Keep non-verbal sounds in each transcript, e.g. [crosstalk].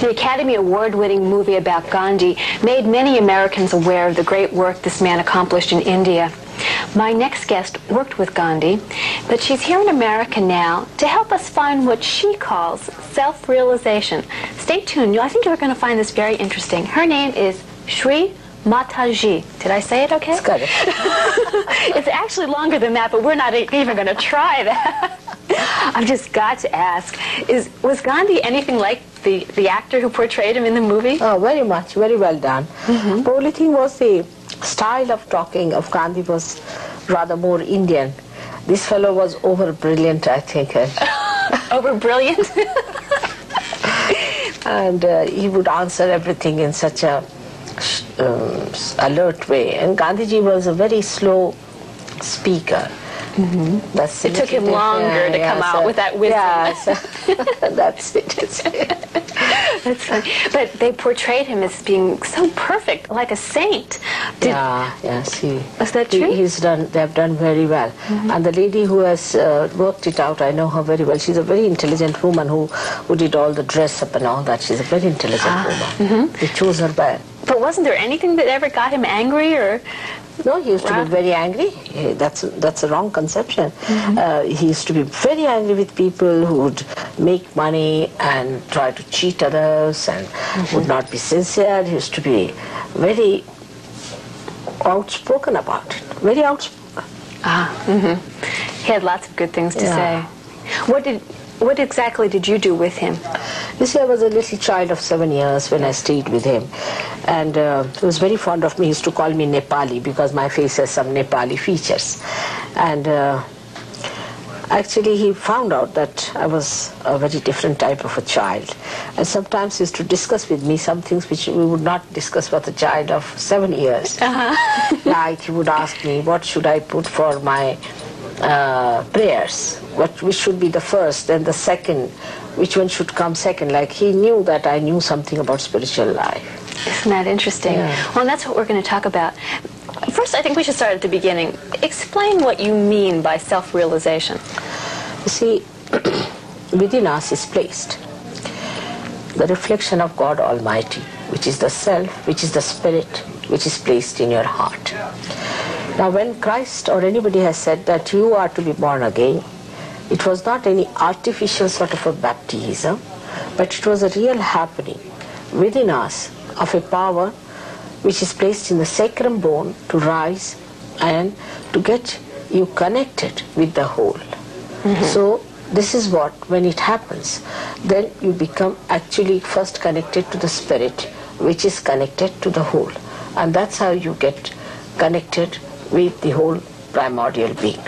The Academy Award winning movie about Gandhi made many Americans aware of the great work this man accomplished in India. My next guest worked with Gandhi, but she's here in America now to help us find what she calls self-realization. Stay tuned. I think you're going to find this very interesting. Her name is Shri Mataji. Did I say it okay? It's good. [laughs] it's actually longer than that, but we're not even going to try that. [laughs] I've just got to ask, is was Gandhi anything like the, the actor who portrayed him in the movie? Oh, very much, very well done. Mm-hmm. The only thing was the style of talking of Gandhi was rather more Indian. This fellow was over brilliant, I think. [laughs] [laughs] Over brilliant? and uh, he would answer everything in such a um, alert way. And Gandhiji was a very slow speaker. Mm-hmm. That's It took him longer to come out with that wisdom. Yes, [laughs] that's it. [laughs] That's funny. But they portrayed him as being so perfect, like a saint. Did, yeah, yes. He, Was that he- true? he's done. They have done very well. And the lady who has uh, worked it out, I know her very well. She's a very intelligent woman who who did all the dress up and all that. She's a very intelligent woman. They chose her well. But wasn't there anything that ever got him angry or No, he used to be very angry. Eh, That's that's a wrong conception. Uh, he used to be very angry with people who would make money and try to cheat others and would not be sincere. He used to be very outspoken about it. Very outspoken. Ah, mm -hmm. He had lots of good things to Yeah. say. What did what exactly did you do with him? You see, I was a little child of seven years when I stayed with him. And uh, he was very fond of me. He used to call me Nepali because my face has some Nepali features. And uh, actually, he found out that I was a very different type of a child. And sometimes he used to discuss with me some things which we would not discuss with a child of seven years. [laughs] like he would ask me, what should I put for my uh, prayers? What which should be the first, then the second, which one should come second? Like he knew that I knew something about spiritual life. Isn't that interesting? Yeah. Well, that's what we're going to talk about. First, I think we should start at the beginning. Explain what you mean by self-realization. You see, [clears throat] within us is placed the reflection of God Almighty, which is the self, which is the spirit, which is placed in your heart. Now, when Christ or anybody has said that you are to be born again, it was not any artificial sort of a baptism, but it was a real happening within us of a power which is placed in the sacrum bone to rise and to get you connected with the whole. Mm-hmm. So this is what, when it happens, then you become actually first connected to the spirit, which is connected to the whole. And that's how you get connected with the whole primordial being.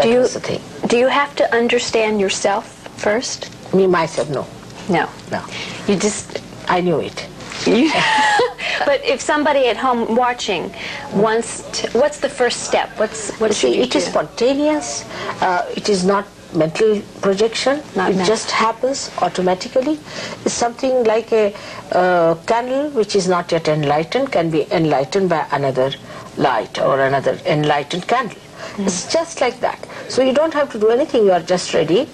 Do you was the thing. do you have to understand yourself first? Me, myself, no. No. No. You just I knew it. you, [laughs] But if somebody at home watching wants to, what's the first step? What's what see, it do? is spontaneous. Uh, it is not mental projection. Not it just happens automatically. It's something like a uh, candle which is not yet enlightened can be enlightened by another light or another enlightened candle. Hmm. It's just like that. So you don't have to do anything. You are just ready.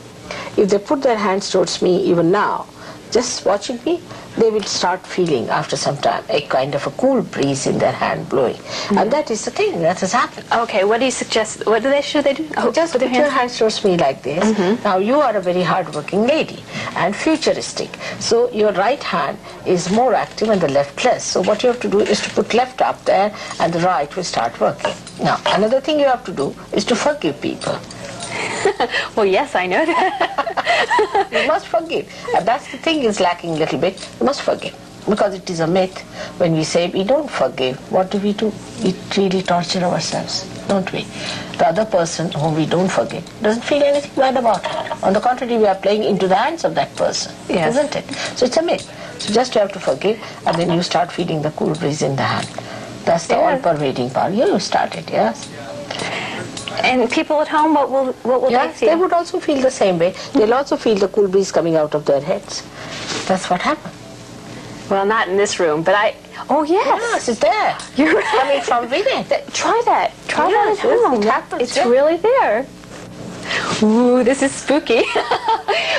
If they put their hands towards me even now, just watching me, they will start feeling after some time a kind of a cool breeze in their hand blowing. Hmm. And that is the thing that has happened. Okay, what do you suggest? What do they should they do? Oh, Just put put your hands- towards me like this. Now you are a very hard-working lady and futuristic. So your right hand is more active and the left less. So what you have to do is to put left up there and the right will start working. Now another thing you have to do is to forgive people. [laughs] Well, yes, I know that. [laughs] You must forgive. And that's the thing is lacking a little bit. You must forgive. Because it is a myth. When we say we don't forgive, what do we do? We really torture ourselves, don't we? The other person whom we don't forgive doesn't feel anything bad about it. On the contrary, we are playing into the hands of that person, Yes. isn't it? So it's a myth. So just you have to forgive, and then you start feeling the cool breeze in the hand. That's the Yeah. all-pervading power. You start it, yes? And people at home, what will what will Yes, they they would also feel the same way. They'll also feel the cool breeze coming out of their heads. That's what happened. Well, not in this room, but I. Oh yes, Yes, it's there. You're right. coming from within. Try that. Try Yeah, that at home. it happens, It's yeah. really there. Ooh, this is spooky.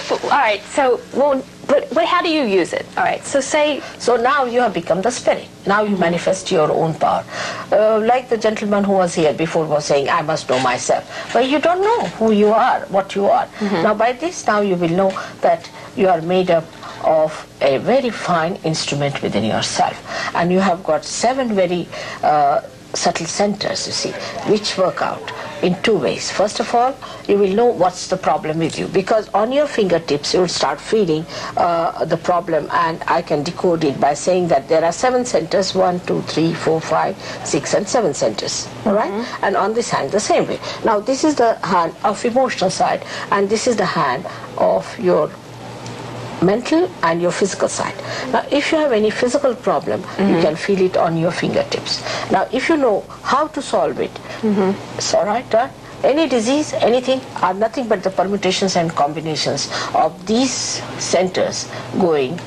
But, [laughs] all right, so well, But, but how do you use it? All right, so say, So now you have become the spirit. Now you manifest your own power. Uh, like the gentleman who was here before was saying, I must know myself. But you don't know who you are, what you are. Now by this, now you will know that you are made up of a very fine instrument within yourself. And you have got seven very uh, subtle centers, you see, which work out in two ways. First of all, you will know what's the problem with you because on your fingertips you will start feeling uh, the problem and I can decode it by saying that there are seven centers, one, two, three, four, five, six and seven centers, all right? And on this hand the same way. Now this is the hand of emotional side and this is the hand of your mental and your physical side. Now, if you have any physical problem, you mm-hmm. can feel it on your fingertips. Now, if you know how to solve it, mm-hmm. it's all right, huh? Any disease, anything, are nothing but the permutations and combinations of these centers going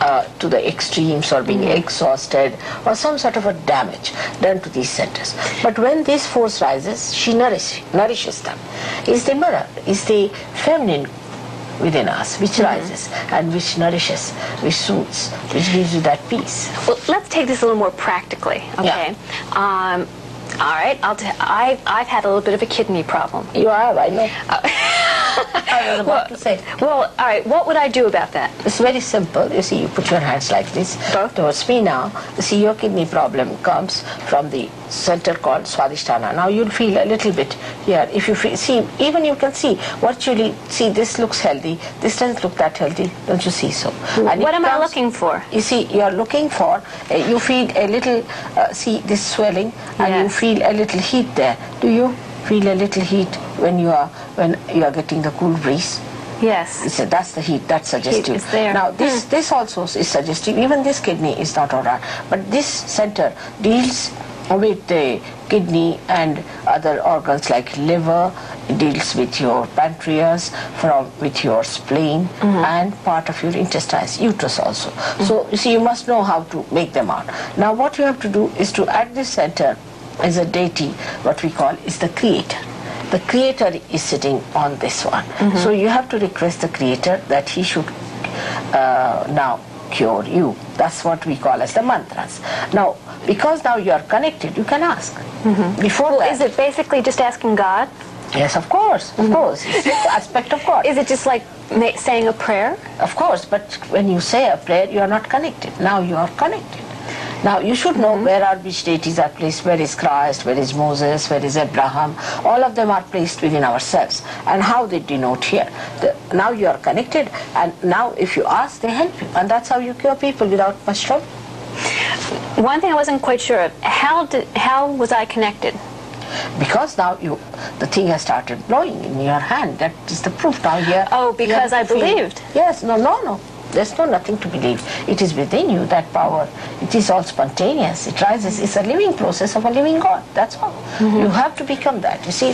uh, to the extremes or being mm-hmm. exhausted or some sort of a damage done to these centers. But when this force rises, she nourishes, nourishes them. Is the mirror, is the feminine within us which rises and which nourishes, which soothes, which gives you that peace. well, let's take this a little more practically, okay? Um, all right, I'll t- I, I've had a little bit of a kidney problem. You have, I know. [laughs] [laughs] I was about to say. Well, all right, what would I do about that? It's very simple. You see, you put your hands like this Both? towards me now. You see, your kidney problem comes from the center called Swadhisthana. Now you'll feel a little bit here. If you feel, see, even you can see, virtually, see, this looks healthy. This doesn't look that healthy. Don't you see so? And What am I looking for? You see, you're looking for, uh, you feel a little, uh, see this swelling, and you feel a little heat there. Do you feel a little heat when you are when you are getting the cool breeze? Yes. So that's the heat, that's suggestive. is there. Now this hmm. this also is suggestive. Even this kidney is not alright, but this center deals with the kidney and other organs like liver. Deals with your pancreas, from with your spleen, mm-hmm. and part of your intestines, uterus also. So mm-hmm. you see, you must know how to make them out. Now what you have to do is to at this center is a deity, what we call is the creator the creator is sitting on this one. Mm-hmm. So you have to request the creator that he should uh, now cure you. That's what we call as the mantras. Now, because now you are connected, you can ask. Mm-hmm. Before Well, that, is it basically just asking God? yes, of course, of mm-hmm. course, it's the aspect of God. Is it just like saying a prayer? Of course, but when you say a prayer, you are not connected. Now you are connected. Now you should know where are which deities are placed, where is Christ, where is Moses, where is Abraham. All of them are placed within ourselves. And how they denote here. The, now you are connected and now if you ask, they help you. And that's how you cure people without much trouble. One thing I wasn't quite sure of, how, did, how was I connected? Because now you, the thing has started blowing in your hand. That is the proof now here. Oh, because I believed. Yes, no, no, no. There's no nothing to believe. It is within you, that power. It is all spontaneous. It rises. It's a living process of a living God. That's all. You have to become that. You see,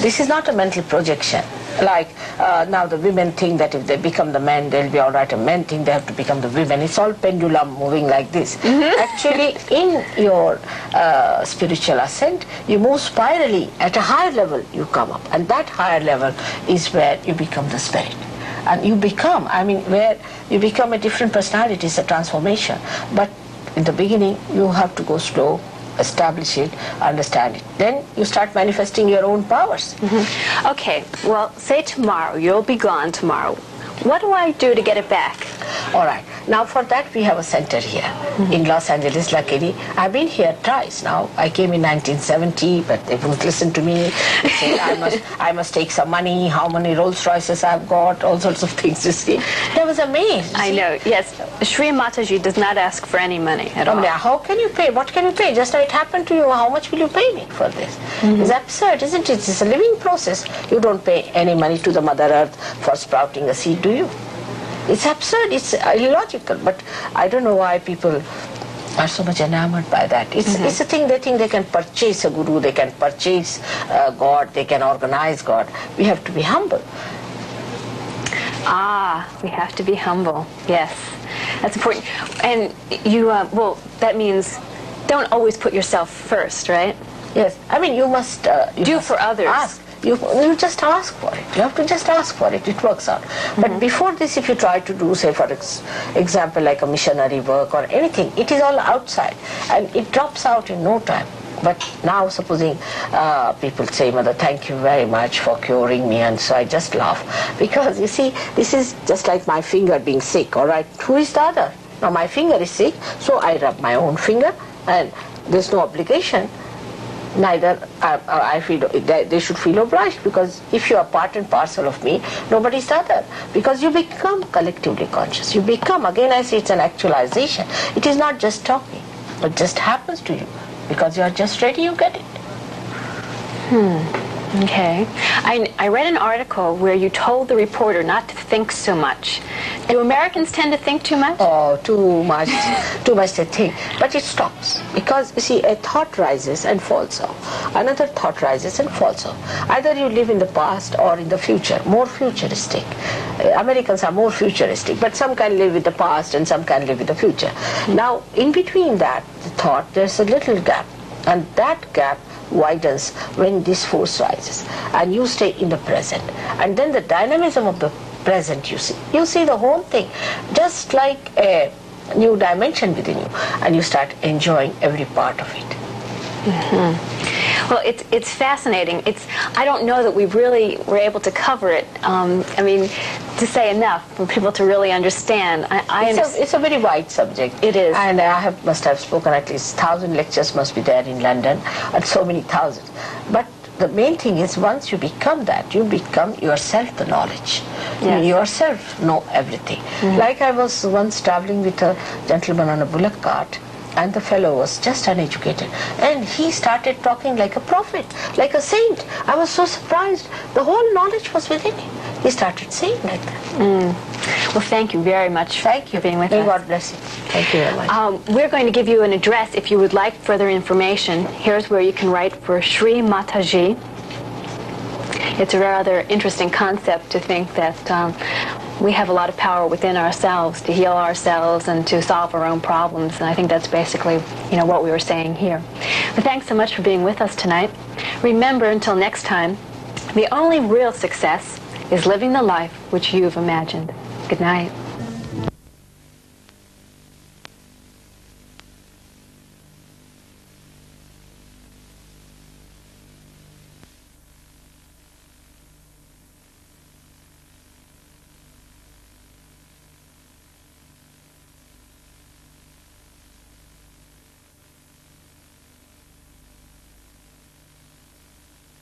this is not a mental projection. Like uh, now the women think that if they become the men, they'll be all right. And men think they have to become the women. It's all pendulum moving like this. Actually, in your uh, spiritual ascent, you move spirally. At a higher level, you come up. And that higher level is where you become the spirit and you become i mean where you become a different personality it's a transformation but in the beginning you have to go slow establish it understand it then you start manifesting your own powers mm-hmm. Okay, well, say tomorrow, you'll be gone tomorrow. What do I do to get it back? All right now for that we have a center here in los angeles luckily i've been here twice now i came in 1970 but they wouldn't listen to me they said i [laughs] must i must take some money how many rolls royces i've got all sorts of things you see there was a I know, yes, Sri Mataji does not ask for any money at I all. how can you pay? What can you pay? Just now it happened to you. How much will you pay me for this? Mm-hmm. It's absurd, isn't it? It's a living process. You don't pay any money to the Mother Earth for sprouting a seed, do you? It's absurd. It's illogical. But I don't know why people are so much enamored by that. It's, it's a thing they think they can purchase a guru, they can purchase uh, God, they can organize God. We have to be humble. Ah, we have to be humble. Yes, that's important. And you, uh, well, that means don't always put yourself first, right? Yes, I mean you must uh, you Do must for others. Ask. You, you just ask for it. You have to just ask for it. It works out. But before this, if you try to do, say, for ex- example, like a missionary work or anything, it is all outside. And it drops out in no time. But now, supposing uh, people say, Mother, thank you very much for curing me, and so I just laugh. [laughs] Because you see, this is just like my finger being sick, all right? Who is the other? Now, my finger is sick, so I rub my own finger, and there's no obligation. Neither uh, I feel they should feel obliged because if you are part and parcel of me, nobody's other. Because you become collectively conscious. You become, again, I say it's an actualization. It is not just talking, it just happens to you because you are just ready, you get it. Okay. I, I read an article where you told the reporter not to think so much. Do Americans tend to think too much? Oh, too much, [laughs] too much to think. But it stops because you see, a thought rises and falls off. Another thought rises and falls off. Either you live in the past or in the future, more futuristic. Uh, Americans are more futuristic, but some can live with the past and some can live with the future. Now, in between that the thought, there's a little gap, and that gap widens when this force rises and you stay in the present. And then the dynamism of the present you see you see the whole thing. Just like a new dimension within you and you start enjoying every part of it mm-hmm. Well, it's it's fascinating. It's I don't know that we really were able to cover it. Um, I mean, to say enough for people to really understand. I, I it's, a, it's a very wide subject It is. and i have must have spoken at least thousand lectures must be there in london and so many thousands but the main thing is once you become that you become yourself the knowledge you yourself know everything like i was once traveling with a gentleman on a bullock cart and the fellow was just uneducated. And he started talking like a prophet like a saint. I was so surprised. The whole knowledge was within him. He started saying like that. Well, thank you very much thank you. for being with May us. god bless you. Thank you very much. Um, we're going to give you an address if you would like further information. Here's where you can write for Sri Mataji. It's a rather interesting concept to think that um, we have a lot of power within ourselves to heal ourselves and to solve our own problems. And I think that's basically, you know, what we were saying here. But thanks so much for being with us tonight. Remember, until next time, the only real success is living the life which you've imagined. Good night.